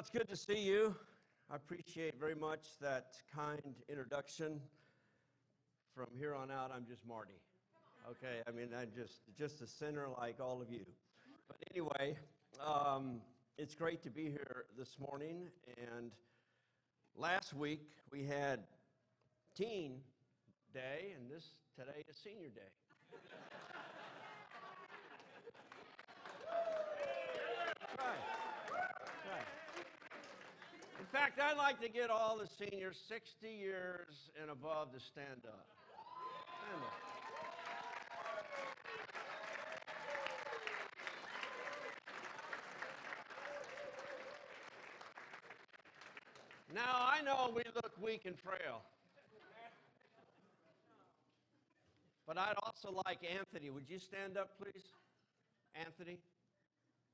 Well, it's good to see you. I appreciate very much that kind introduction. From here on out, I'm just Marty. Okay, I mean, I'm just just a sinner like all of you. But anyway, um, it's great to be here this morning. And last week we had Teen Day, and this today is Senior Day. right. Fact, I'd like to get all the seniors 60 years and above to stand up. Stand up. Now, I know we look weak and frail. But I'd also like Anthony. Would you stand up, please? Anthony?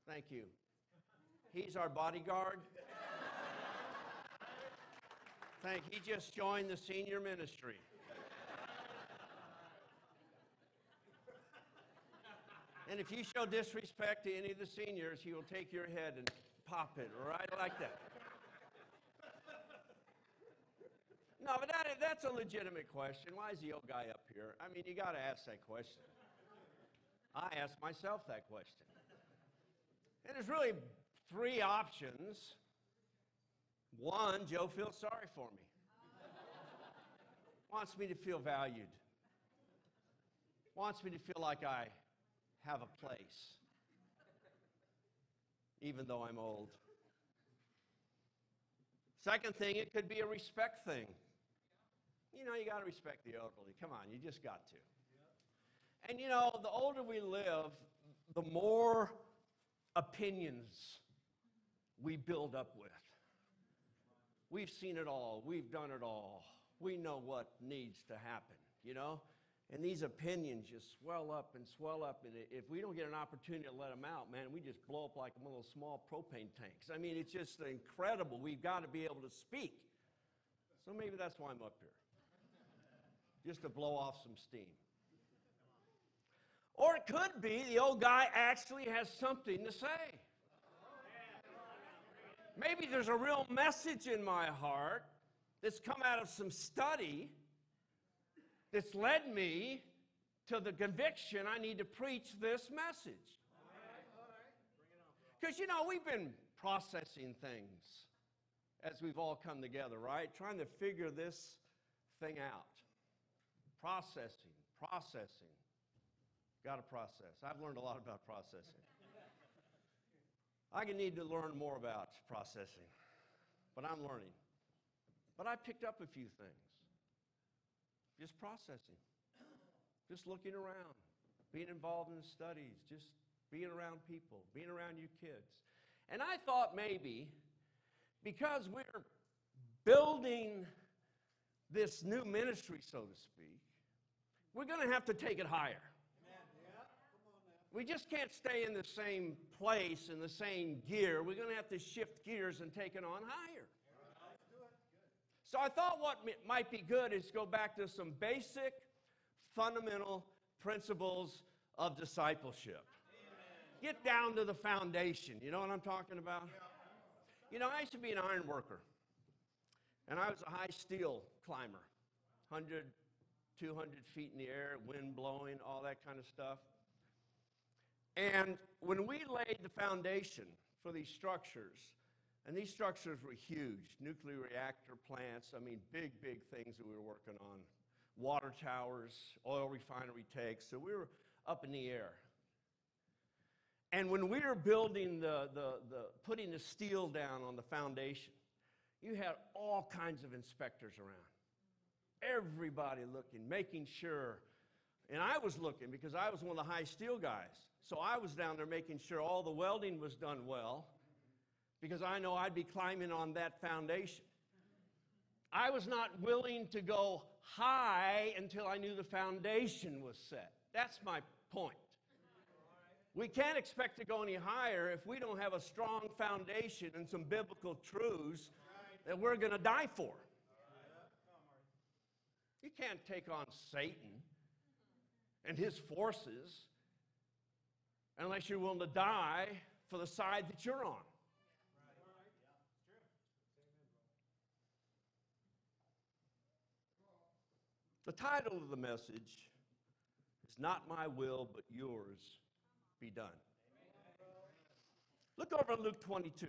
Thank you. He's our bodyguard. Thank he just joined the senior ministry. And if you show disrespect to any of the seniors, he will take your head and pop it right like that. No, but that, that's a legitimate question. Why is the old guy up here? I mean, you got to ask that question. I ask myself that question. And there's really three options. One, Joe feels sorry for me, wants me to feel valued, wants me to feel like I have a place, even though I'm old. Second thing, it could be a respect thing. You know, you got to respect the elderly. Come on, you just got to. And you know, the older we live, the more opinions we build up with. We've seen it all, we've done it all, we know what needs to happen, you know? And these opinions just swell up and swell up. And if we don't get an opportunity to let them out, man, we just blow up like one of those small propane tanks. I mean, it's just incredible. We've got to be able to speak. So maybe that's why I'm up here, just to blow off some steam. Or it could be the old guy actually has something to say. Maybe there's a real message in my heart that's come out of some study that's led me to the conviction I need to preach this message. Because, you know, we've been processing things as we've all come together, right? Trying to figure this thing out. Processing, processing. Got to process. I've learned a lot about processing. I need to learn more about processing, but I'm learning. But I picked up a few things. Just processing, just looking around, being involved in studies, just being around people, being around you kids. And I thought maybe because we're building this new ministry, so to speak, we're going to have to take it higher. We just can't stay in the same place, in the same gear. We're going to have to shift gears and take it on higher. So I thought what might be good is go back to some basic, fundamental principles of discipleship. Get down to the foundation. You know what I'm talking about? You know, I used to be an iron worker, and I was a high steel climber 100, 200 feet in the air, wind blowing, all that kind of stuff. And when we laid the foundation for these structures, and these structures were huge nuclear reactor plants, I mean, big, big things that we were working on, water towers, oil refinery tanks. So we were up in the air. And when we were building the, the, the putting the steel down on the foundation, you had all kinds of inspectors around. Everybody looking, making sure and I was looking because I was one of the high steel guys. So I was down there making sure all the welding was done well because I know I'd be climbing on that foundation. I was not willing to go high until I knew the foundation was set. That's my point. We can't expect to go any higher if we don't have a strong foundation and some biblical truths that we're going to die for. You can't take on Satan and his forces unless you're willing to die for the side that you're on. The title of the message is Not My Will, but Yours Be Done. Look over Luke 22.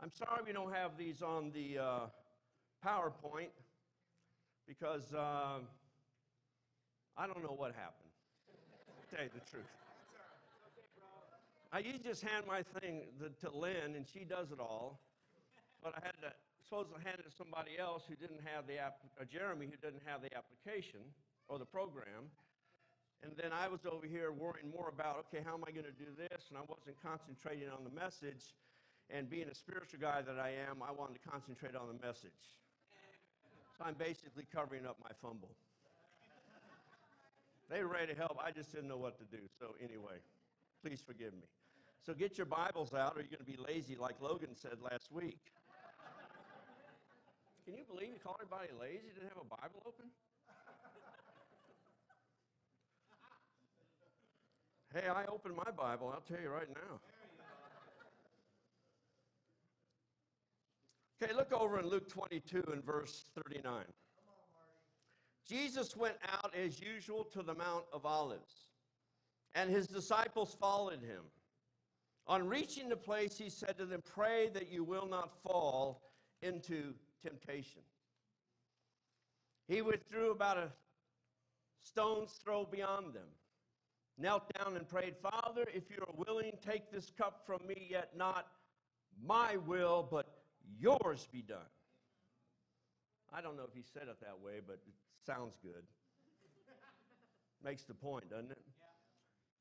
I'm sorry we don't have these on the uh, PowerPoint because uh, I don't know what happened. to tell you the truth. I usually just hand my thing to Lynn, and she does it all. But I had to supposed to hand it to somebody else who didn't have the app, or Jeremy who didn't have the application or the program. And then I was over here worrying more about, okay, how am I going to do this? And I wasn't concentrating on the message. And being a spiritual guy that I am, I wanted to concentrate on the message. So I'm basically covering up my fumble. They were ready to help. I just didn't know what to do. So anyway, please forgive me. So get your Bibles out, or you're going to be lazy, like Logan said last week. Can you believe you called everybody lazy? Didn't have a Bible open? hey, I opened my Bible, I'll tell you right now. Okay, look over in Luke 22 and verse 39. Jesus went out as usual to the Mount of Olives, and his disciples followed him. On reaching the place, he said to them, Pray that you will not fall into temptation. He withdrew about a stone's throw beyond them, knelt down and prayed, Father, if you are willing, take this cup from me, yet not my will, but yours be done. I don't know if he said it that way, but it sounds good. Makes the point, doesn't it?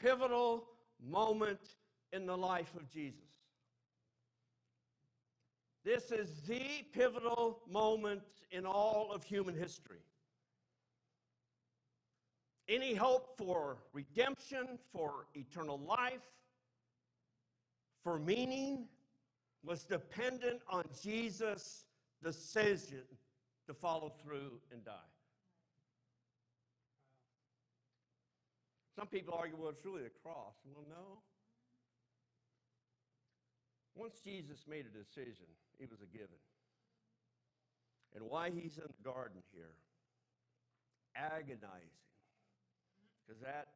pivotal moment in the life of Jesus. This is the pivotal moment in all of human history. Any hope for redemption, for eternal life, for meaning was dependent on Jesus' decision to follow through and die. Some people argue, well, it's really the cross. Well, no. Once Jesus made a decision, it was a given. And why he's in the garden here, agonizing, because that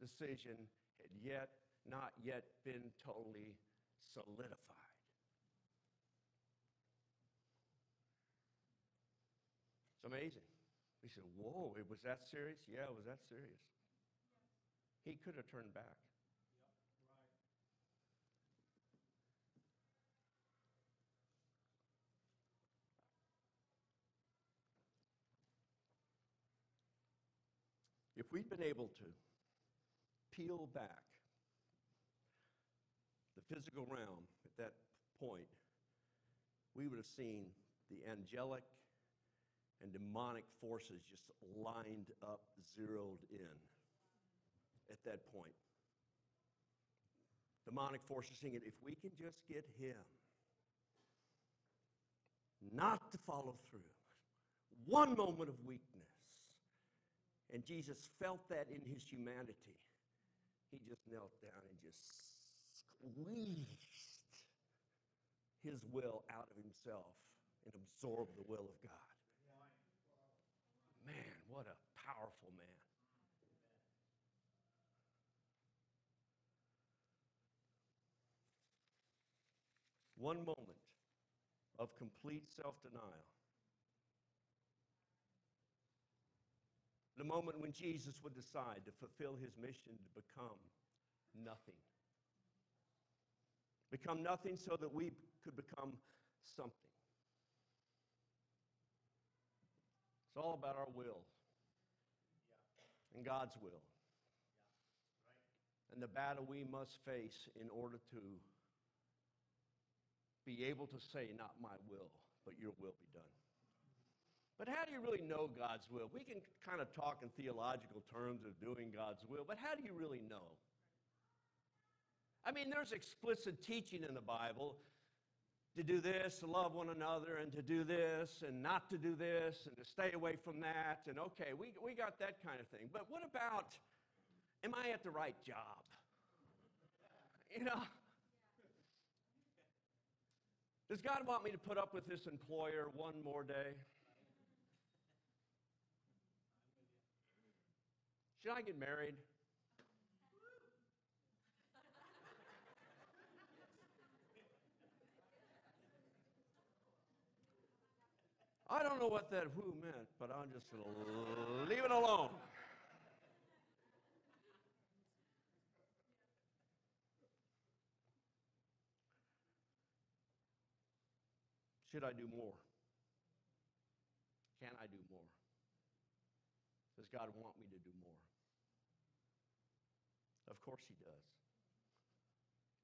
decision had yet not yet been totally solidified. It's amazing. He said, Whoa, it was that serious? Yeah, it was that serious. He could have turned back. If we'd been able to peel back the physical realm at that point, we would have seen the angelic and demonic forces just lined up, zeroed in at that point. Demonic forces singing, if we can just get him not to follow through, one moment of weakness, and Jesus felt that in his humanity. He just knelt down and just squeezed his will out of himself and absorbed the will of God. Man, what a powerful man. One moment of complete self denial the moment when Jesus would decide to fulfill his mission to become nothing. Become nothing so that we could become something. It's all about our will and God's will. And the battle we must face in order to be able to say, Not my will, but your will be done. But how do you really know God's will? We can kind of talk in theological terms of doing God's will, but how do you really know? I mean, there's explicit teaching in the Bible to do this, to love one another, and to do this, and not to do this, and to stay away from that. And okay, we, we got that kind of thing. But what about, am I at the right job? You know? Does God want me to put up with this employer one more day? Should I get married? I don't know what that who meant, but I'm just going to leave it alone. Should I do more? Can I do more? Does God want me to do more? Of course, He does.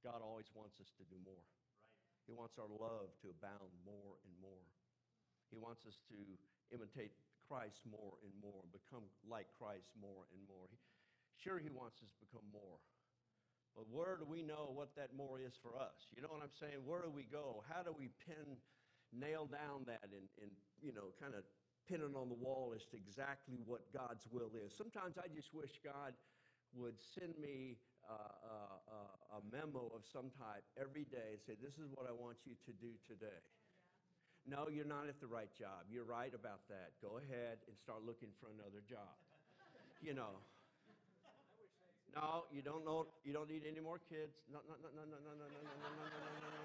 God always wants us to do more. Right. He wants our love to abound more and more. He wants us to imitate Christ more and more, become like Christ more and more. He, sure, He wants us to become more. But where do we know what that more is for us? You know what I'm saying? Where do we go? How do we pin nail down that and, and you know, kind of pin it on the wall as to exactly what God's will is. Sometimes I just wish God would send me uh, uh, uh, a memo of some type every day and say, This is what I want you to do today. No, you're not at the right job. You're right about that. Go ahead and start looking for another job. You know. No, you don't know. You don't need any more kids. No, no, no, no, no, no, no, no, no, no, no, no, no, no.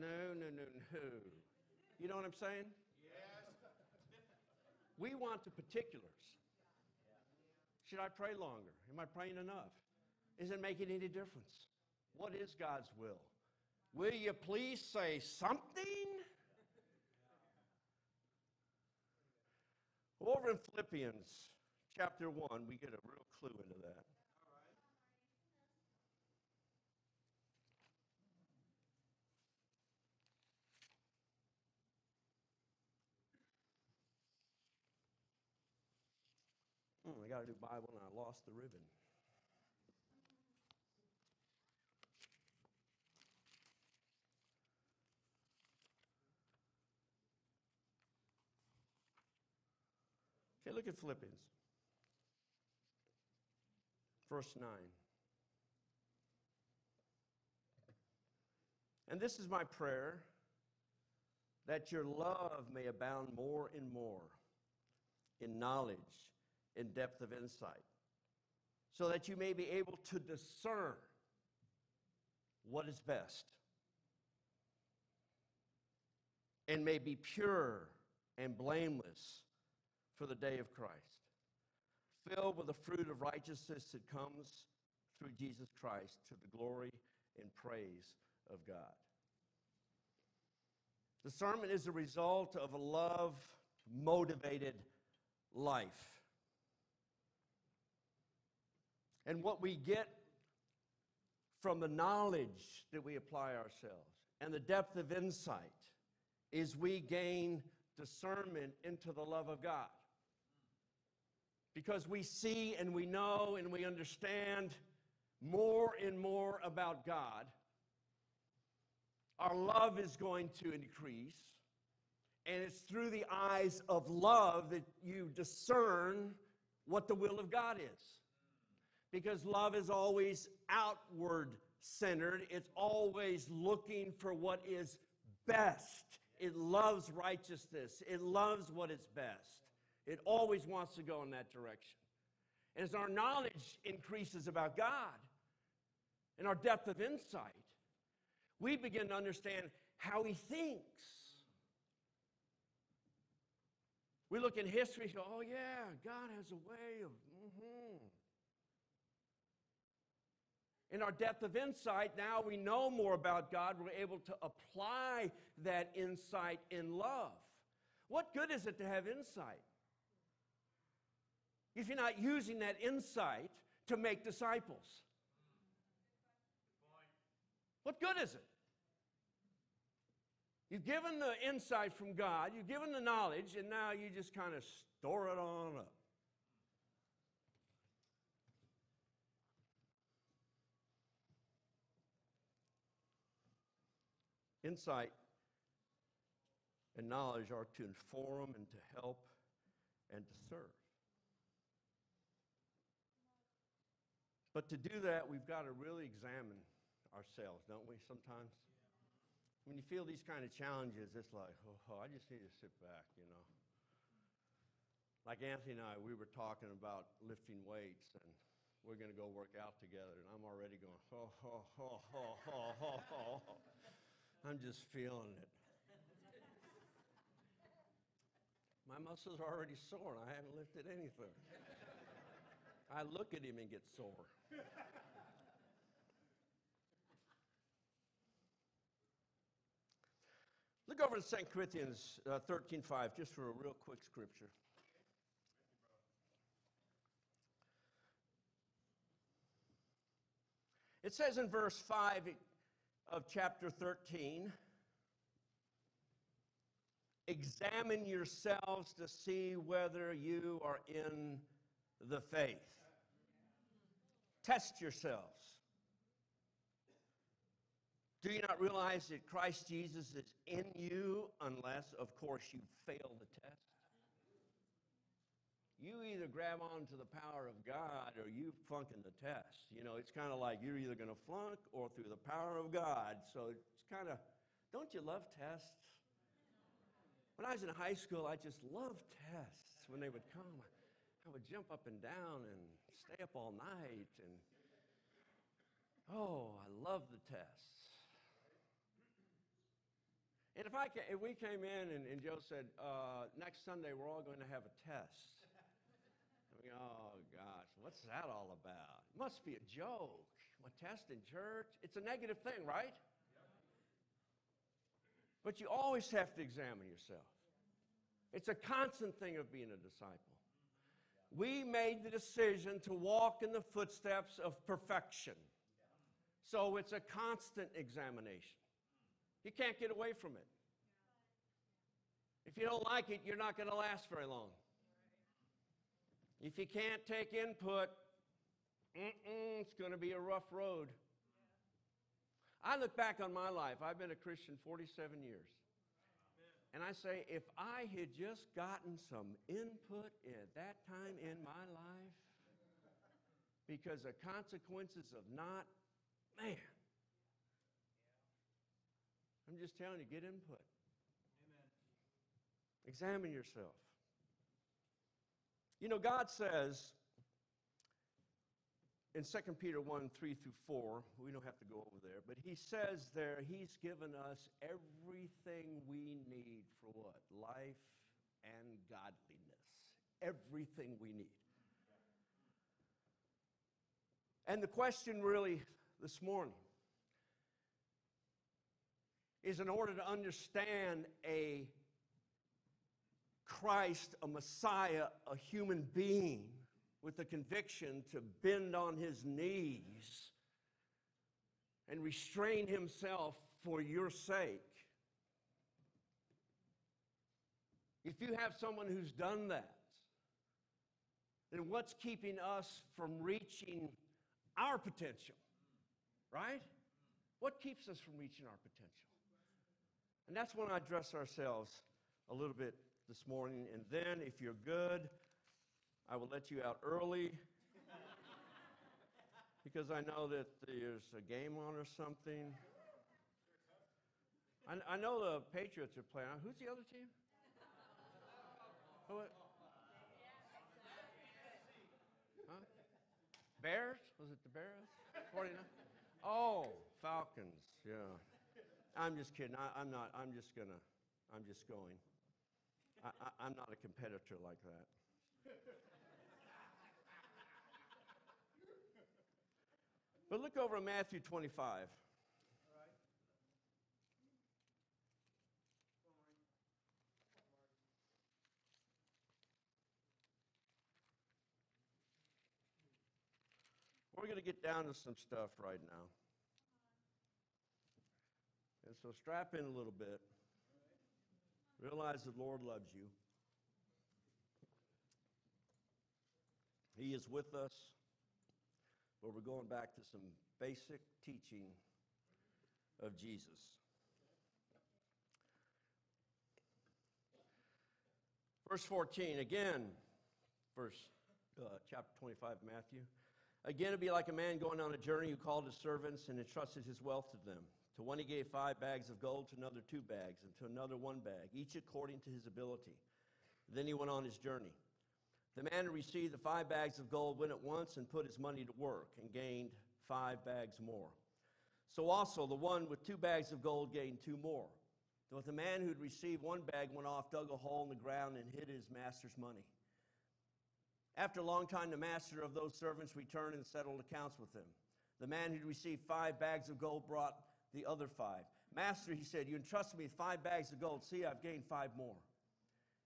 No, no, no, no. You know what I'm saying? Yes. We want the particulars. Should I pray longer? Am I praying enough? Is it making any difference? What is God's will? Will you please say something? Over in Philippians chapter 1, we get a real clue into that. Got a new Bible and I lost the ribbon. Okay, look at Philippians. Verse 9. And this is my prayer that your love may abound more and more in knowledge in depth of insight, so that you may be able to discern what is best and may be pure and blameless for the day of Christ, filled with the fruit of righteousness that comes through Jesus Christ to the glory and praise of God. Discernment is a result of a love motivated life. And what we get from the knowledge that we apply ourselves and the depth of insight is we gain discernment into the love of God. Because we see and we know and we understand more and more about God, our love is going to increase. And it's through the eyes of love that you discern what the will of God is because love is always outward centered, it's always looking for what is best. It loves righteousness, it loves what is best. It always wants to go in that direction. And as our knowledge increases about God and our depth of insight, we begin to understand how He thinks. We look in history go, oh, yeah, God has a way of, mm-hmm. In our depth of insight, now we know more about God. We're able to apply that insight in love. What good is it to have insight if you're not using that insight to make disciples? What good is it? You've given the insight from God, you've given the knowledge, and now you just kind of store it on up. Insight and knowledge are to inform and to help and to serve. But to do that, we've got to really examine ourselves, don't we, sometimes? When you feel these kind of challenges, it's like, oh, I just need to sit back, you know. Like Anthony and I, we were talking about lifting weights, and we're going to go work out together, and I'm already going, oh, oh, oh, oh, oh, oh, oh. I'm just feeling it. My muscles are already sore, and I haven't lifted anything. I look at him and get sore. Look over to 2 Corinthians uh, 13 5, just for a real quick scripture. It says in verse 5 of chapter 13 Examine yourselves to see whether you are in the faith. Test yourselves. Do you not realize that Christ Jesus is in you unless, of course, you fail the test? You either grab on to the power of God or you flunk in the test. You know, it's kind of like you're either going to flunk or through the power of God. So it's kind of, don't you love tests? When I was in high school, I just loved tests when they would come. I would jump up and down and stay up all night. And oh, I love the tests. And if, I, if we came in and, and Joe said, uh, next Sunday we're all going to have a test. Oh gosh, what's that all about? It must be a joke. A test in church? It's a negative thing, right? But you always have to examine yourself. It's a constant thing of being a disciple. We made the decision to walk in the footsteps of perfection. So it's a constant examination. You can't get away from it. If you don't like it, you're not going to last very long. If you can't take input, it's going to be a rough road. I look back on my life. I've been a Christian 47 years. And I say, if I had just gotten some input at that time in my life, because the consequences of not, man, I'm just telling you, get input. Amen. Examine yourself. You know, God says in 2 Peter 1 3 through 4, we don't have to go over there, but he says there, he's given us everything we need for what? Life and godliness. Everything we need. And the question really this morning is in order to understand a Christ, a Messiah, a human being, with the conviction to bend on his knees and restrain himself for your sake. If you have someone who's done that, then what's keeping us from reaching our potential? Right? What keeps us from reaching our potential? And that's when I address ourselves a little bit this morning. And then, if you're good, I will let you out early because I know that there's a game on or something. I, I know the Patriots are playing. Who's the other team? Who? Huh? Bears? Was it the Bears? 49? Oh, Falcons. Yeah. I'm just kidding. I, am not. I'm just gonna. I'm just going. I, I'm not a competitor like that. But look over at Matthew 25. We're going to get down to some stuff right now. And so strap in a little bit. Realize the Lord loves you. He is with us, but we're going back to some basic teaching of Jesus. Verse 14, again, verse uh, chapter 25 Matthew. Again, it'd be like a man going on a journey who called his servants and entrusted his wealth to them. To one he gave five bags of gold, to another two bags, and to another one bag, each according to his ability. Then he went on his journey. The man who received the five bags of gold went at once and put his money to work and gained five bags more. So also the one with two bags of gold gained two more. But the man who'd received one bag went off, dug a hole in the ground, and hid his master's money. After a long time, the master of those servants returned and settled accounts with them. The man who'd received five bags of gold brought the other five. Master, he said, You entrusted me with five bags of gold. See, I've gained five more.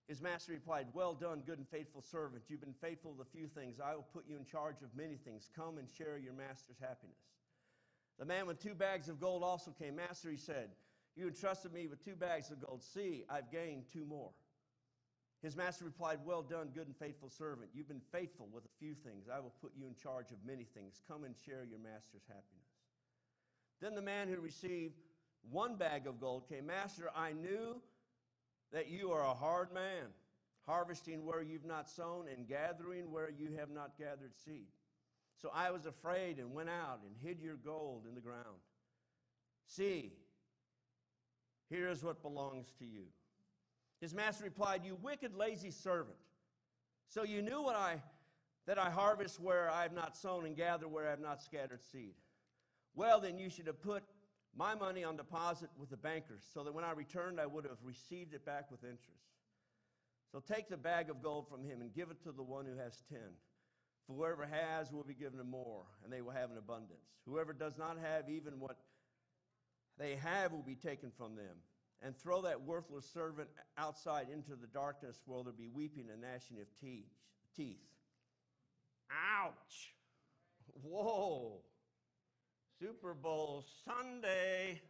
His master replied, Well done, good and faithful servant. You've been faithful with a few things. I will put you in charge of many things. Come and share your master's happiness. The man with two bags of gold also came. Master, he said, You entrusted me with two bags of gold. See, I've gained two more. His master replied, Well done, good and faithful servant. You've been faithful with a few things. I will put you in charge of many things. Come and share your master's happiness. Then the man who received one bag of gold came, Master, I knew that you are a hard man, harvesting where you've not sown and gathering where you have not gathered seed. So I was afraid and went out and hid your gold in the ground. See, here is what belongs to you. His master replied, You wicked, lazy servant. So you knew what I, that I harvest where I have not sown and gather where I have not scattered seed. Well, then you should have put my money on deposit with the bankers, so that when I returned, I would have received it back with interest. So take the bag of gold from him and give it to the one who has ten. For whoever has will be given more, and they will have an abundance. Whoever does not have even what they have will be taken from them. And throw that worthless servant outside into the darkness where there will be weeping and gnashing of teeth. Ouch! Whoa! Super Bowl Sunday.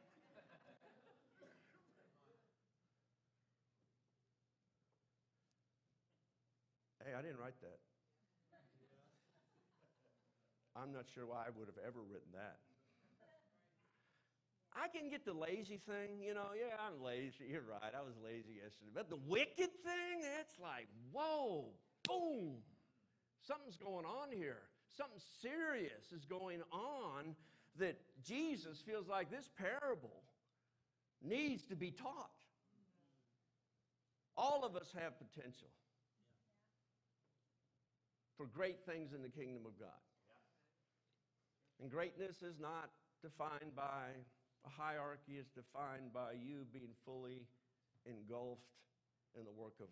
hey, I didn't write that. I'm not sure why I would have ever written that. I can get the lazy thing, you know, yeah, I'm lazy. You're right, I was lazy yesterday. But the wicked thing, it's like, whoa, boom, something's going on here. Something serious is going on that Jesus feels like this parable needs to be taught. All of us have potential for great things in the kingdom of God. And greatness is not defined by a hierarchy, it's defined by you being fully engulfed in the work of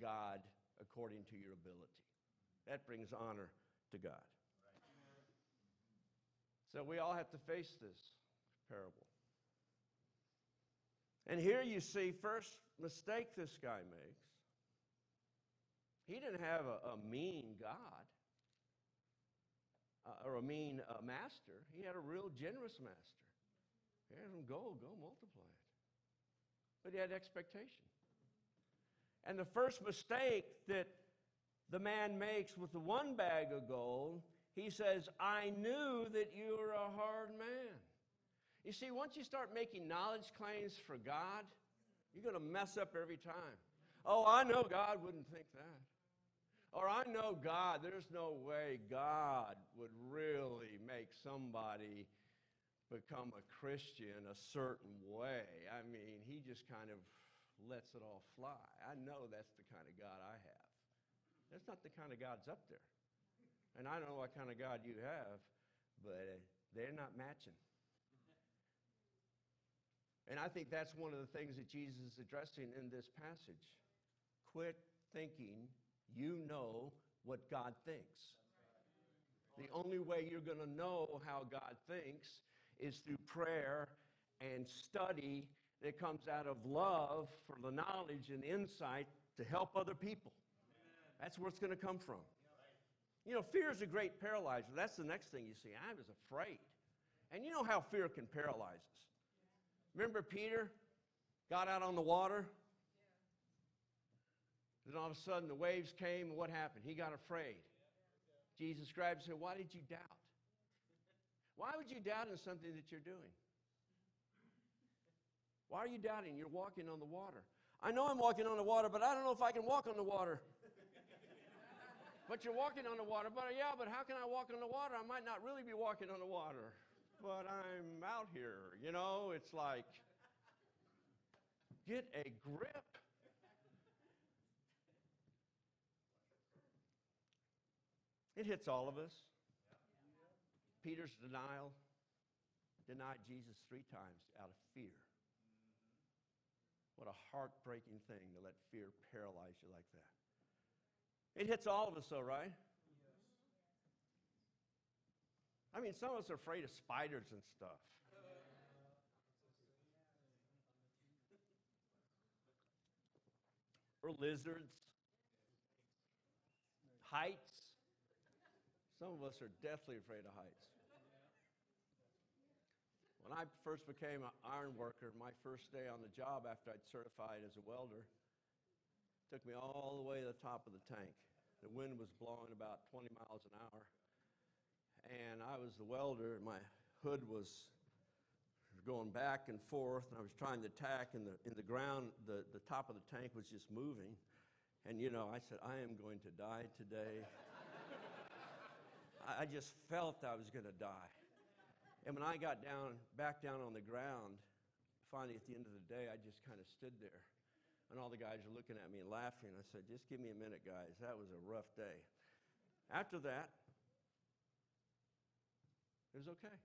God according to your ability. That brings honor to God. So we all have to face this parable. And here you see first mistake this guy makes. He didn't have a, a mean God uh, or a mean uh, master. He had a real generous master. Here's some gold, go multiply it. But he had expectation. And the first mistake that the man makes with the one bag of gold he says, I knew that you were a hard man. You see, once you start making knowledge claims for God, you're going to mess up every time. Oh, I know God wouldn't think that. Or I know God, there's no way God would really make somebody become a Christian a certain way. I mean, he just kind of lets it all fly. I know that's the kind of God I have. That's not the kind of God's up there. And I don't know what kind of God you have, but they're not matching. And I think that's one of the things that Jesus is addressing in this passage. Quit thinking you know what God thinks. The only way you're going to know how God thinks is through prayer and study that comes out of love for the knowledge and insight to help other people. That's where it's going to come from. You know, fear is a great paralyzer. That's the next thing you see. I was afraid. And you know how fear can paralyze us. Remember Peter got out on the water Then all of a sudden the waves came, and what happened? He got afraid. Jesus grabbed and said, Why did you doubt? Why would you doubt in something that you're doing? Why are you doubting? You're walking on the water. I know I'm walking on the water, but I don't know if I can walk on the water. But you're walking on the water. But yeah, but how can I walk on the water? I might not really be walking on the water, but I'm out here. You know, it's like, get a grip. It hits all of us. Peter's denial denied Jesus three times out of fear. What a heartbreaking thing to let fear paralyze you like that. It hits all of us, though, right? I mean, some of us are afraid of spiders and stuff. Or lizards, heights. Some of us are deathly afraid of heights. When I first became an iron worker, my first day on the job after I'd certified as a welder, took me all the way to the top of the tank. The wind was blowing about 20 miles an hour. And I was the welder, and my hood was going back and forth, and I was trying to tack, and the, in the ground, the, the top of the tank was just moving. And you know, I said, I am going to die today. I just felt I was going to die. And when I got down, back down on the ground, finally at the end of the day, I just kind of stood there. And all the guys are looking at me and laughing. I said, just give me a minute, guys. That was a rough day. After that, it was okay.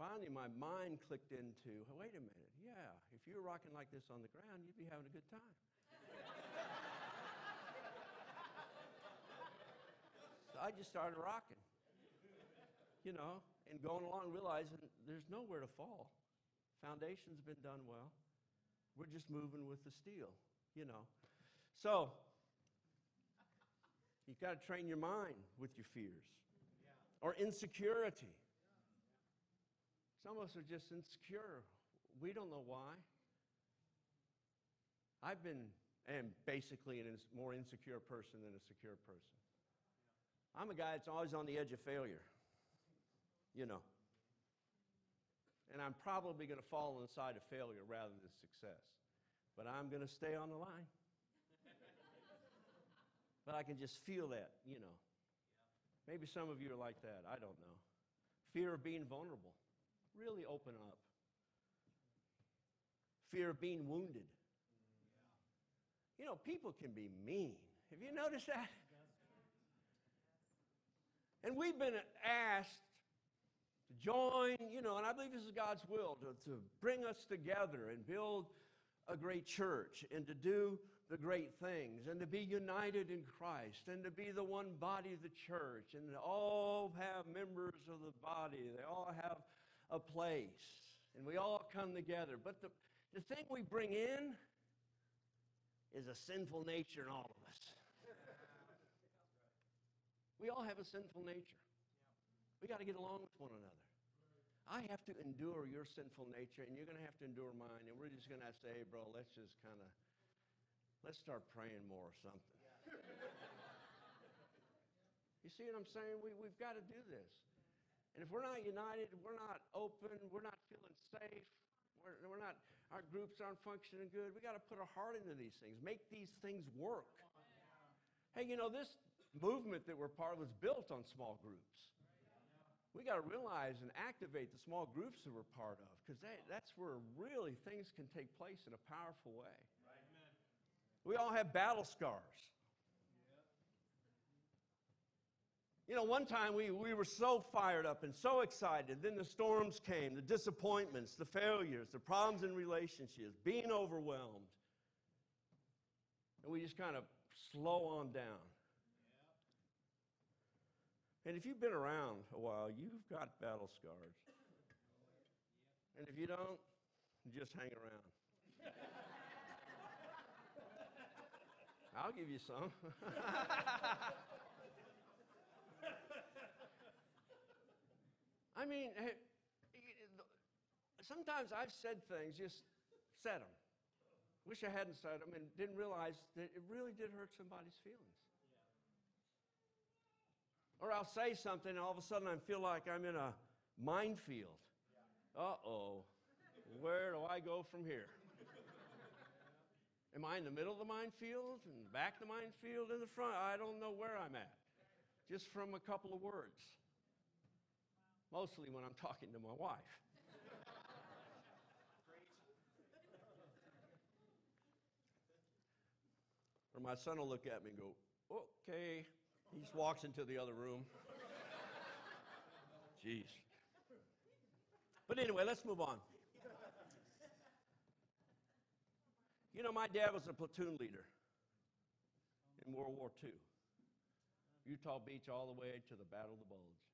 Finally, my mind clicked into wait a minute, yeah, if you were rocking like this on the ground, you'd be having a good time. I just started rocking, you know, and going along realizing there's nowhere to fall. Foundation's been done well. We're just moving with the steel, you know. So, you've got to train your mind with your fears or insecurity. Some of us are just insecure. We don't know why. I've been, am basically a more insecure person than a secure person. I'm a guy that's always on the edge of failure, you know. And I'm probably going to fall on the side of failure rather than success. But I'm going to stay on the line. but I can just feel that, you know. Maybe some of you are like that. I don't know. Fear of being vulnerable. Really open up. Fear of being wounded. Mm, you know, people can be mean. Have you noticed that? And we've been asked to join, you know, and I believe this is God's will to, to bring us together and build a great church and to do the great things and to be united in Christ and to be the one body of the church and all have members of the body. They all have a place and we all come together. But the, the thing we bring in is a sinful nature in all of us. We all have a sinful nature. We got to get along with one another. I have to endure your sinful nature, and you're going to have to endure mine. And we're just going to have to say, hey, bro, let's just kind of, let's start praying more or something. you see what I'm saying? We, we've got to do this. And if we're not united, we're not open, we're not feeling safe, we're, we're not, our groups aren't functioning good, we got to put our heart into these things, make these things work. Hey, you know, this movement that we're part of was built on small groups. We got to realize and activate the small groups that we're part of because that, that's where really things can take place in a powerful way. We all have battle scars. You know, one time we, we were so fired up and so excited. Then the storms came, the disappointments, the failures, the problems in relationships, being overwhelmed. And we just kind of slow on down. And if you've been around a while, you've got battle scars. And if you don't, just hang around. I'll give you some. I mean, sometimes I've said things, just said them Wish I hadn't said them and didn't realize that it really did hurt somebody's feelings. Or I'll say something and all of a sudden I feel like I'm in a minefield. Uh oh, where do I go from here? Am I in the middle of the minefield and back the minefield in the front? I don't know where I'm at. Just from a couple of words. Mostly when I'm talking to my wife. or my son will look at me and go, okay. He just walks into the other room. Jeez. But anyway, let's move on. You know, my dad was a platoon leader in World War II. Utah Beach all the way to the Battle of the Bulge.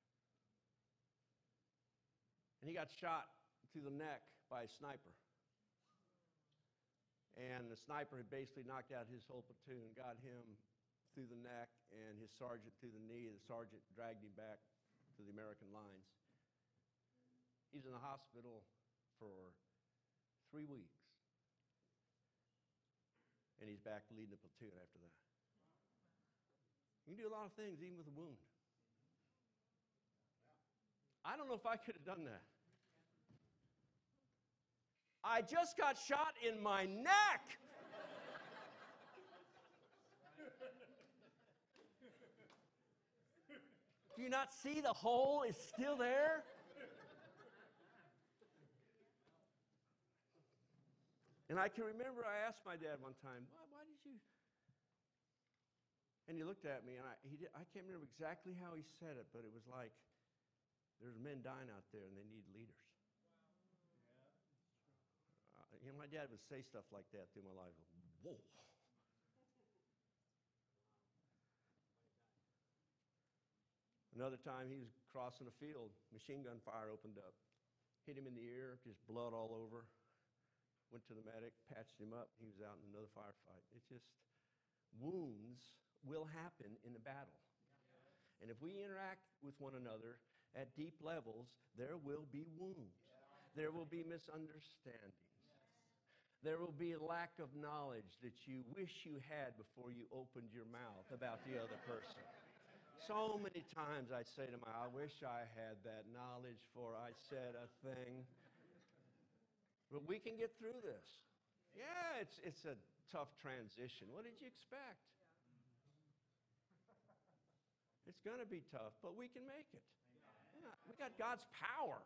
And he got shot through the neck by a sniper. And the sniper had basically knocked out his whole platoon, got him through the neck, and his sergeant through the knee. The sergeant dragged him back to the American lines. He's in the hospital for three weeks. And he's back leading the platoon after that. You can do a lot of things, even with a wound. I don't know if I could have done that. I just got shot in my neck. Do you not see the hole is still there? And I can remember I asked my dad one time, why, why did you? And he looked at me, and I, he did, I can't remember exactly how he said it, but it was like, there's men dying out there, and they need leaders. Uh, you know, my dad would say stuff like that through my life. Whoa. Another time he was crossing a field, machine gun fire opened up, hit him in the ear, just blood all over. Went to the medic, patched him up. He was out in another firefight. It's just wounds will happen in a battle. And if we interact with one another at deep levels, there will be wounds. There will be misunderstandings. There will be a lack of knowledge that you wish you had before you opened your mouth about the other person. So many times I'd say to my, I wish I had that knowledge for I said a thing. But we can get through this. Yeah, it's, it's a tough transition. What did you expect? It's going to be tough, but we can make it. We got God's power.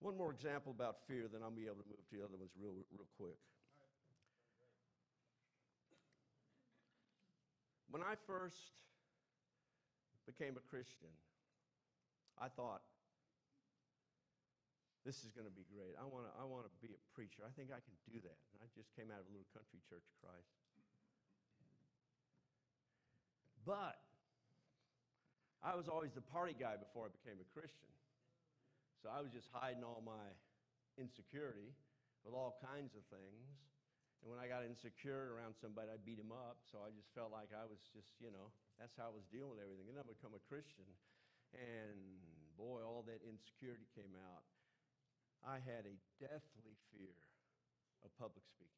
One more example about fear, then I'll be able to move to the other ones real, real quick. When I first became a Christian, I thought, this is going to be great. I want to I want to be a preacher. I think I can do that. And I just came out of a little country church Christ. But I was always the party guy before I became a Christian. So I was just hiding all my insecurity with all kinds of things. And when I got insecure around somebody, I'd beat him up. So I just felt like I was just, you know, that's how I was dealing with everything. And I become a Christian. And boy, all that insecurity came out. I had a deathly fear of public speaking.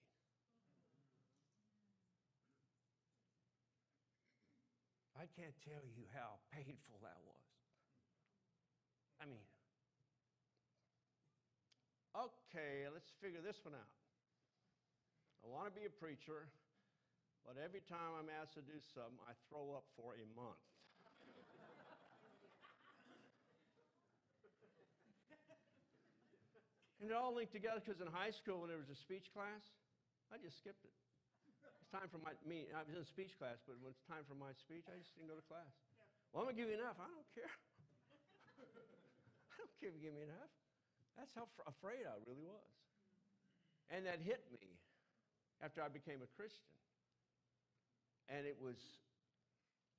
I can't tell you how painful that was. I mean, okay, let's figure this one out. I want to be a preacher, but every time I'm asked to do something, I throw up for a month. And it all linked together because in high school, when there was a speech class, I just skipped it. It's time for my, me, I was in speech class, but when it's time for my speech, I just didn't go to class. Well, I'm going to give you enough. I don't care. I don't care if you give me enough. That's how afraid I really was. And that hit me after I became a Christian. And it was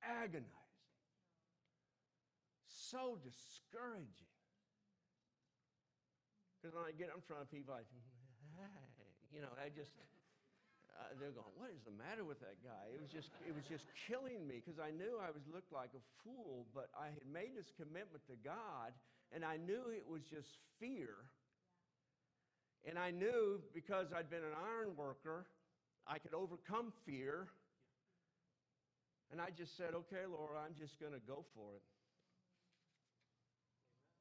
agonizing, so discouraging. Because when I get in front of people, I, you know, I just, uh, they're going, what is the matter with that guy? It was just, it was just killing me because I knew I was looked like a fool, but I had made this commitment to God, and I knew it was just fear And I knew because I'd been an iron worker, I could overcome fear. And I just said, okay, Lord, I'm just going to go for it.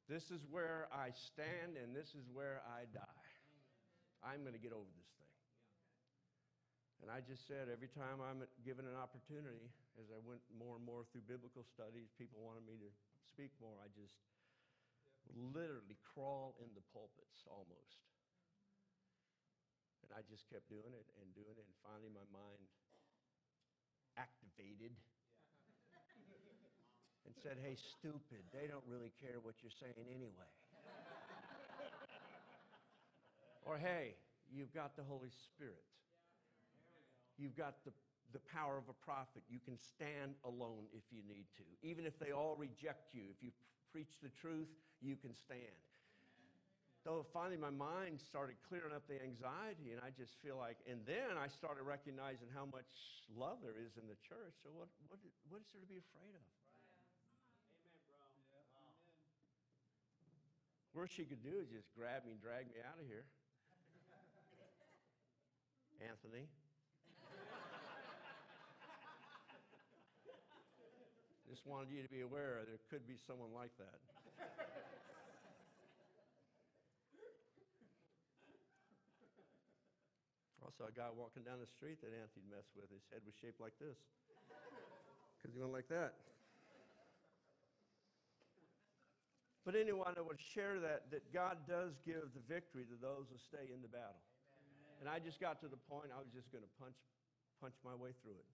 This is where I stand and this is where I die. I'm going to get over this thing. And I just said, every time I'm given an opportunity, as I went more and more through biblical studies, people wanted me to speak more. I just literally crawl in the pulpits almost. And I just kept doing it and doing it, and finally my mind activated and said, Hey, stupid, they don't really care what you're saying anyway. or, Hey, you've got the Holy Spirit. You've got the, the power of a prophet. You can stand alone if you need to. Even if they all reject you, if you preach the truth, you can stand. So finally, my mind started clearing up the anxiety, and I just feel like, and then I started recognizing how much love there is in the church. So, what, what, what is there to be afraid of? Worst she could do is just grab me and drag me out of here. Anthony. Just wanted you to be aware there could be someone like that. Also, a guy walking down the street that Anthony messed with, his head was shaped like this. Because he went like that. But anyway, I would share that, that God does give the victory to those who stay in the battle. Amen. And I just got to the point I was just going to punch, punch my way through it.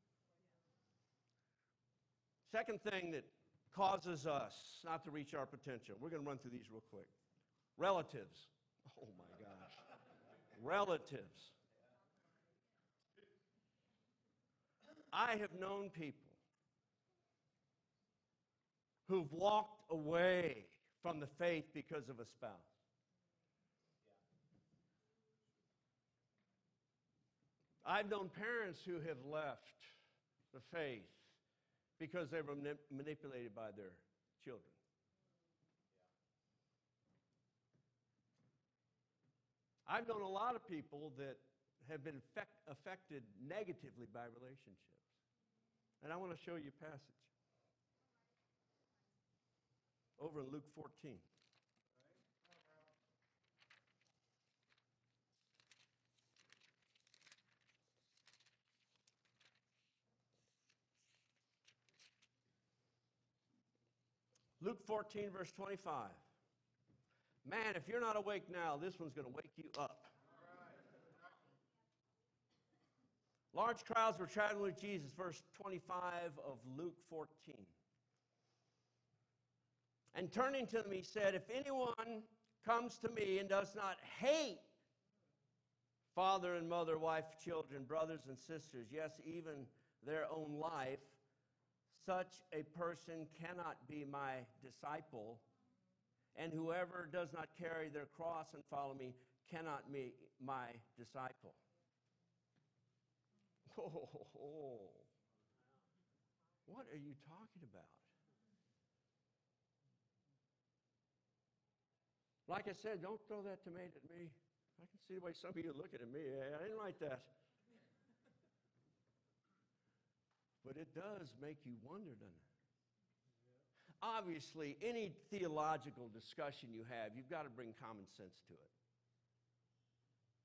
Second thing that causes us not to reach our potential, we're going to run through these real quick. Relatives. Oh my gosh. Relatives. I have known people who've walked away from the faith because of a spouse. I've known parents who have left the faith because they were manip- manipulated by their children. I've known a lot of people that have been effect- affected negatively by relationships. And I want to show you a passage. Over in Luke 14. Luke 14, verse 25. Man, if you're not awake now, this one's going to wake you up. Large crowds were traveling with Jesus, verse 25 of Luke 14. And turning to them, he said, If anyone comes to me and does not hate father and mother, wife, children, brothers and sisters, yes, even their own life, such a person cannot be my disciple. And whoever does not carry their cross and follow me cannot be my disciple. Oh, what are you talking about? Like I said, don't throw that tomato at me. I can see the way some of you are looking at me. I didn't write that. But it does make you wonder, doesn't it? Obviously, any theological discussion you have, you've got to bring common sense to it.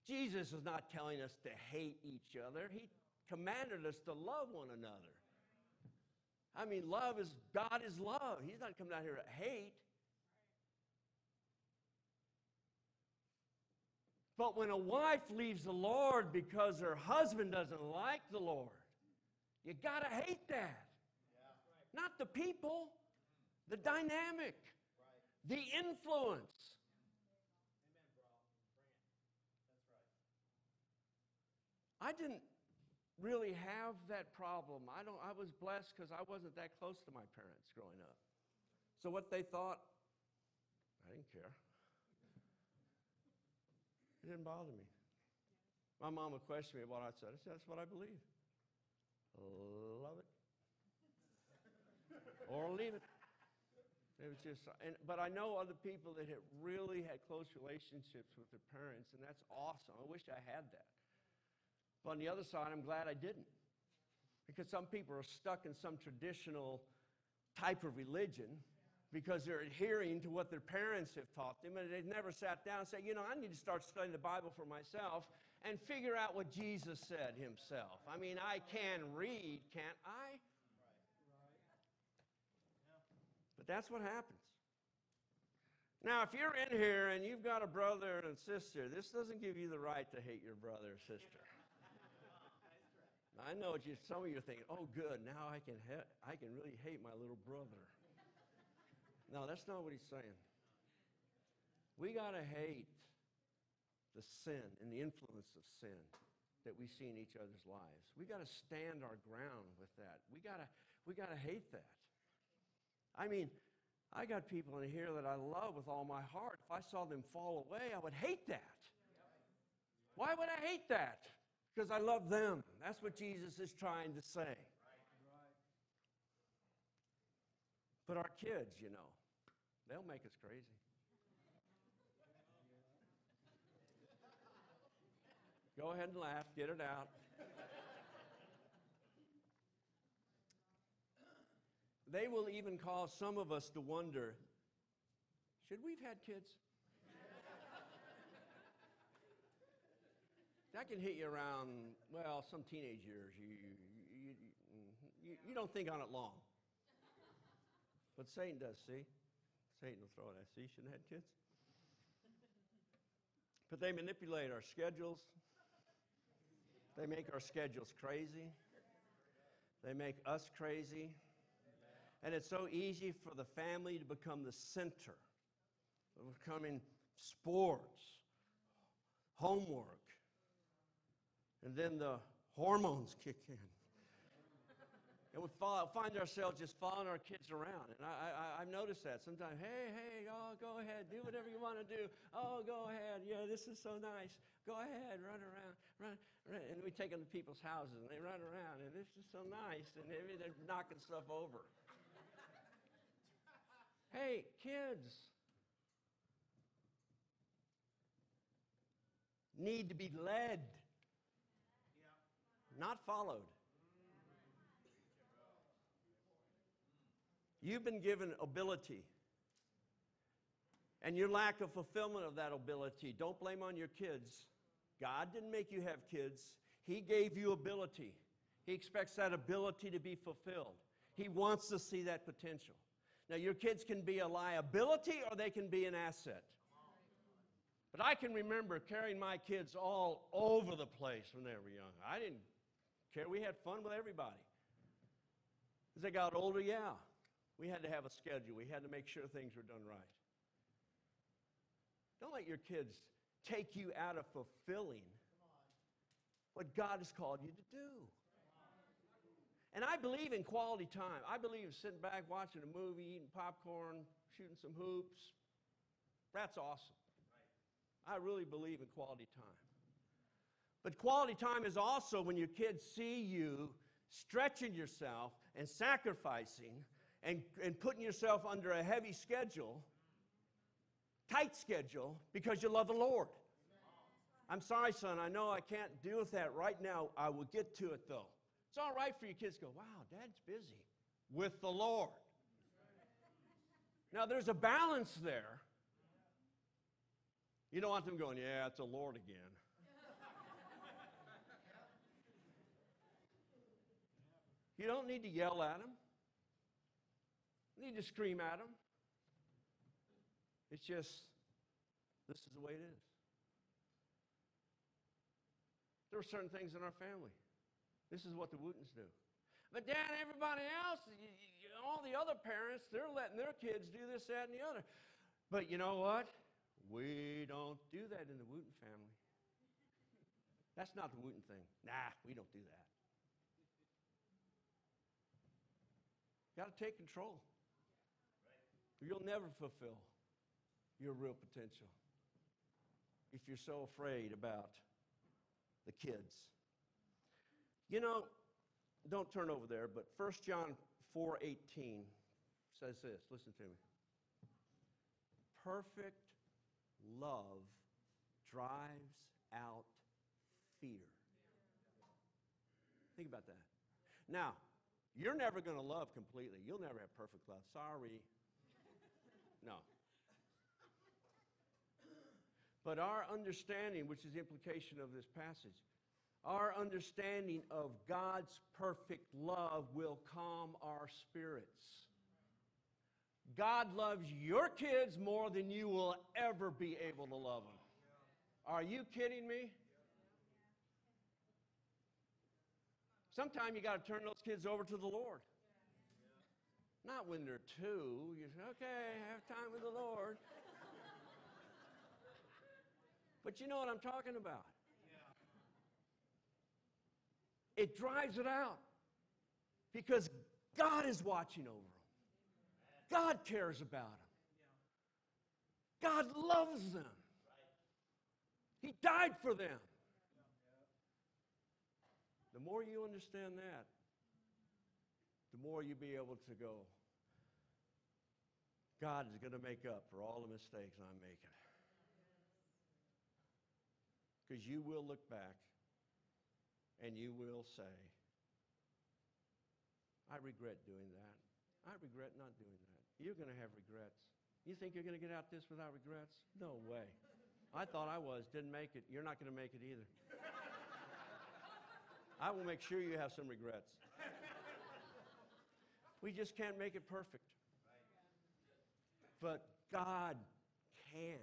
Jesus is not telling us to hate each other. He commanded us to love one another. I mean, love is, God is love. He's not coming down here to hate. But when a wife leaves the Lord because her husband doesn't like the Lord, you got to hate that. Yeah. Not the people, the dynamic, right. the influence. Amen. I didn't really have that problem. I don't I was blessed because I wasn't that close to my parents growing up. So what they thought, I didn't care. It didn't bother me. My mom would question me about what I said. I said, that's what I believe. Love it. or leave it. It was just, and, but I know other people that have really had close relationships with their parents, and that's awesome. I wish I had that. But on the other side, I'm glad I didn't. Because some people are stuck in some traditional type of religion because they're adhering to what their parents have taught them, and they've never sat down and said, you know, I need to start studying the Bible for myself and figure out what Jesus said himself. I mean, I can read, can't I? But that's what happens. Now, if you're in here and you've got a brother and sister, this doesn't give you the right to hate your brother or sister. I know you, some of you are thinking, oh, good, now I can, ha- I can really hate my little brother. No, that's not what he's saying. We got to hate the sin and the influence of sin that we see in each other's lives. We got to stand our ground with that. We got to we got to hate that. I mean, I got people in here that I love with all my heart. If I saw them fall away, I would hate that. Why would I hate that? Because I love them. That's what Jesus is trying to say. But our kids, you know, they'll make us crazy. Go ahead and laugh, get it out. They will even cause some of us to wonder should we have had kids? That can hit you around, well, some teenage years. You, you, mm-hmm, you, you, don't think on it long. But Satan does, see? Satan will throw it at see, shouldn't have kids. But they manipulate our schedules. They make our schedules crazy. They make us crazy. And it's so easy for the family to become the center of becoming sports, homework, and then the hormones kick in. And we follow, find ourselves just following our kids around. And I, I, have noticed that sometimes. Hey, hey, oh, go ahead, do whatever you want to do. Oh, go ahead. Yeah, this is so nice. Go ahead, run around, run, run. And we take them to people's houses and they run around, and this is so nice. And they're knocking stuff over. Hey, kids need to be led, not followed. You've been given ability. And your lack of fulfillment of that ability, don't blame on your kids. God didn't make you have kids, He gave you ability. He expects that ability to be fulfilled. He wants to see that potential. Now, your kids can be a liability or they can be an asset. But I can remember carrying my kids all over the place when they were young. I didn't care. We had fun with everybody. As they got older, yeah, we had to have a schedule. We had to make sure things were done right. Don't let your kids take you out of fulfilling what God has called you to do. And I believe in quality time. I believe in sitting back, watching a movie, eating popcorn, shooting some hoops. That's awesome. I really believe in quality time. But quality time is also when your kids see you stretching yourself and sacrificing and, and putting yourself under a heavy schedule, tight schedule, because you love the Lord. I'm sorry, son, I know I can't deal with that right now. I will get to it though. It's all right for your kids go, wow, dad's busy with the Lord. Now, there's a balance there. You don't want them going, yeah, it's the Lord again. You don't need to yell at them. You need to scream at them. It's just, this is the way it is. There are certain things in our family this is what the Wootens do. But Dad, everybody else, all the other parents, they're letting their kids do this, that, and the other. But you know what? We don't do that in the Wooten family. That's not the Wooten thing. Nah, we don't do that. Got to take control. You'll never fulfill your real potential if you're so afraid about the kids. You know, don't turn over there, but 1 John 4:18 says this. Listen to me. perfect love drives out fear. Think about that. Now, you're never going to love completely. You'll never have perfect love. Sorry. No. But our understanding, which is the implication of this passage, our understanding of God's perfect love will calm our spirits. God loves your kids more than you will ever be able to love them. Are you kidding me? Sometimes you got to turn those kids over to the Lord. Not when they're two. You say, okay, have time with the Lord. But you know what I'm talking about. It drives it out because God is watching over them. God cares about them. God loves them. He died for them. The more you understand that, the more you'll be able to go, God is going to make up for all the mistakes I'm making. Because you will look back and you will say, I regret doing that. I regret not doing that. You're going to have regrets. You think you're going to get out this without regrets? No way. I thought I was, didn't make it. You're not going to make it either. I will make sure you have some regrets. We just can't make it perfect. But God can.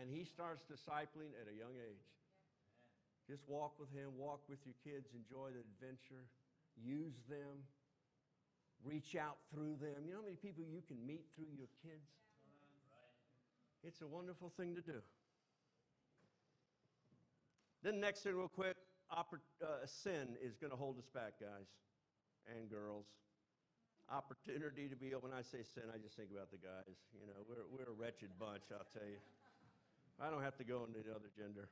And He starts discipling at a young age. Just walk with Him, walk with your kids, enjoy the adventure, use them, reach out through them. You know how many people you can meet through your kids? It's a wonderful thing to do. Then, next thing, real quick, uh, sin is going to hold us back, guys and girls. Opportunity to be, open. when I say sin, I just think about the guys. You know, we're, we're a wretched bunch, I'll tell you. I don't have to go into the other gender.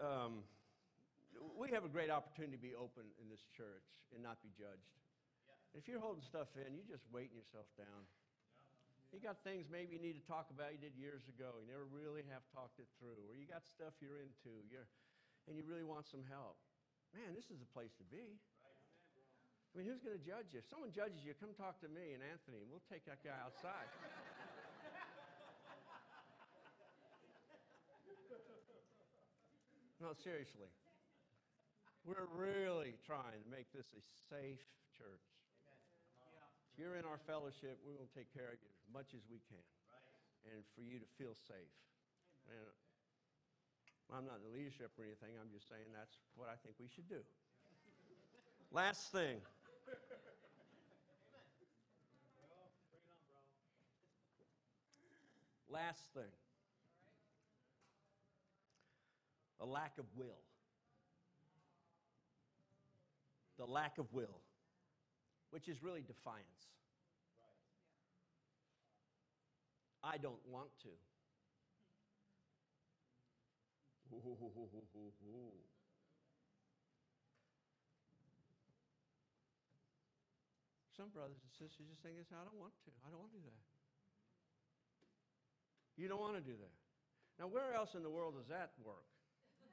Um, we have a great opportunity to be open in this church and not be judged. If you're holding stuff in, you're just weighting yourself down. You got things maybe you need to talk about you did years ago. You never really have talked it through. Or you got stuff you're into. You're, and you really want some help. Man, this is the place to be. I mean, who's going to judge you? If someone judges you, come talk to me and Anthony, and we'll take that guy outside. no, seriously. We're really trying to make this a safe church. If you're in our fellowship, we will take care of you as much as we can. And for you to feel safe. And I'm not in the leadership or anything. I'm just saying that's what I think we should do. Last thing. Last thing. A lack of will. The lack of will, which is really defiance. I don't want to. Some brothers and sisters just think I don't want to. I don't want to do that. You don't want to do that. Now, where else in the world does that work?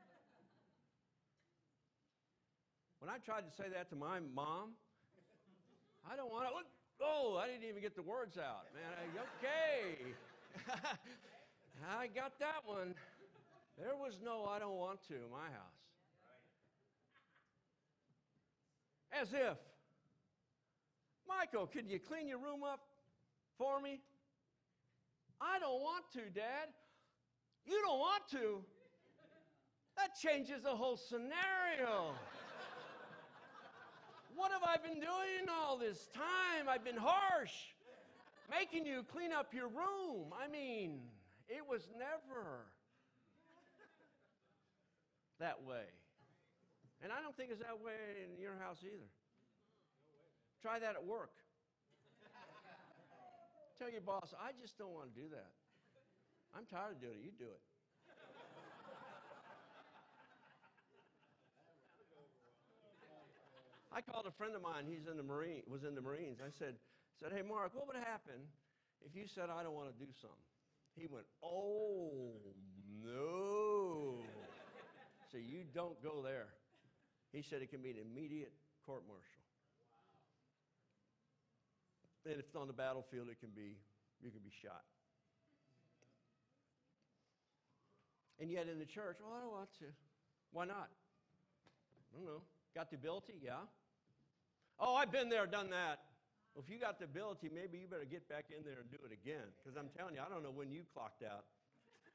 When I tried to say that to my mom, I don't want to. Oh, I didn't even get the words out, man. I, okay. I got that one. There was no I don't want to in my house. As if, Michael, could you clean your room up for me? I don't want to, Dad. You don't want to? That changes the whole scenario. what have I been doing all this time? I've been harsh, making you clean up your room. I mean, it was never that way. And I don't think it's that way in your house either. Try that at work. Tell your boss, I just don't want to do that. I'm tired of doing it. You do it. I called a friend of mine. He's in the Marine, was in the Marines. I said, said, hey, Mark, what would happen If you said, I don't want to do something, he went, Oh, no. So you don't go there. He said it can be an immediate court martial. And if it's on the battlefield, it can be, you can be shot. And yet in the church, oh, I don't want to. Why not? I don't know. Got the ability? Yeah. Oh, I've been there, done that. Well, if you got the ability, maybe you better get back in there and do it again. Because I'm telling you, I don't know when you clocked out.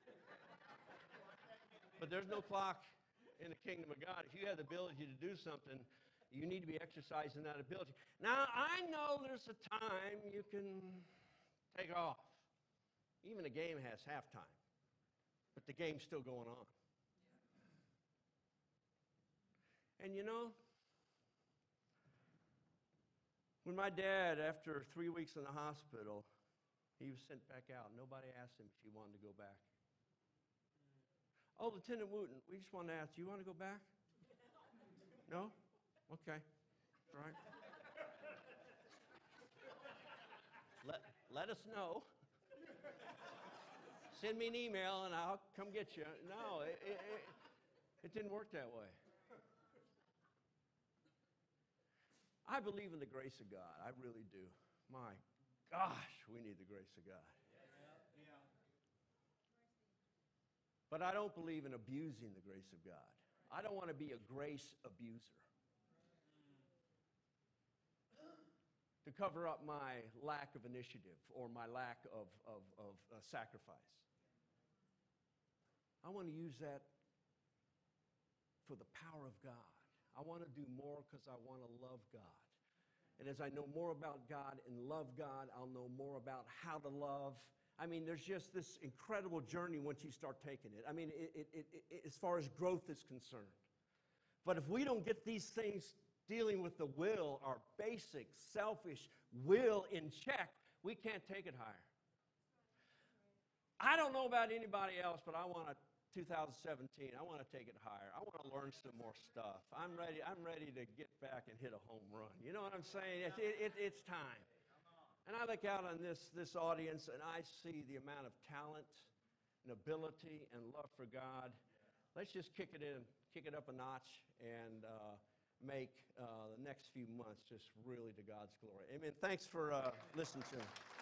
but there's no clock in the kingdom of God. If you have the ability to do something, you need to be exercising that ability. Now, I know there's a time you can take off. Even a game has halftime, but the game's still going on. And you know, when my dad, after three weeks in the hospital, he was sent back out. Nobody asked him if he wanted to go back. Oh, Lieutenant Wooten, we just want to ask, do you want to go back? No? Okay. All right. let, let us know. Send me an email and I'll come get you. No, it, it, it, it didn't work that way. I believe in the grace of God. I really do. My gosh, we need the grace of God. But I don't believe in abusing the grace of God. I don't want to be a grace abuser. To cover up my lack of initiative or my lack of, of, of uh, sacrifice. I want to use that for the power of God. I want to do more because I want to love God. And as I know more about God and love God, I'll know more about how to love I mean, there's just this incredible journey once you start taking it. I mean, it, it, it, as far as growth is concerned. But if we don't get these things dealing with the will, our basic, selfish will in check, we can't take it higher. I don't know about anybody else, but I want to 2017. I want to take it higher. I want to learn some more stuff. I'm ready. I'm ready to get back and hit a home run. You know what I'm saying? It, it, it's time. And I look out on this, this audience and I see the amount of talent and ability and love for God. Let's just kick it in, kick it up a notch, and uh, make uh, the next few months just really to God's glory. Amen. Thanks for uh, listening to me.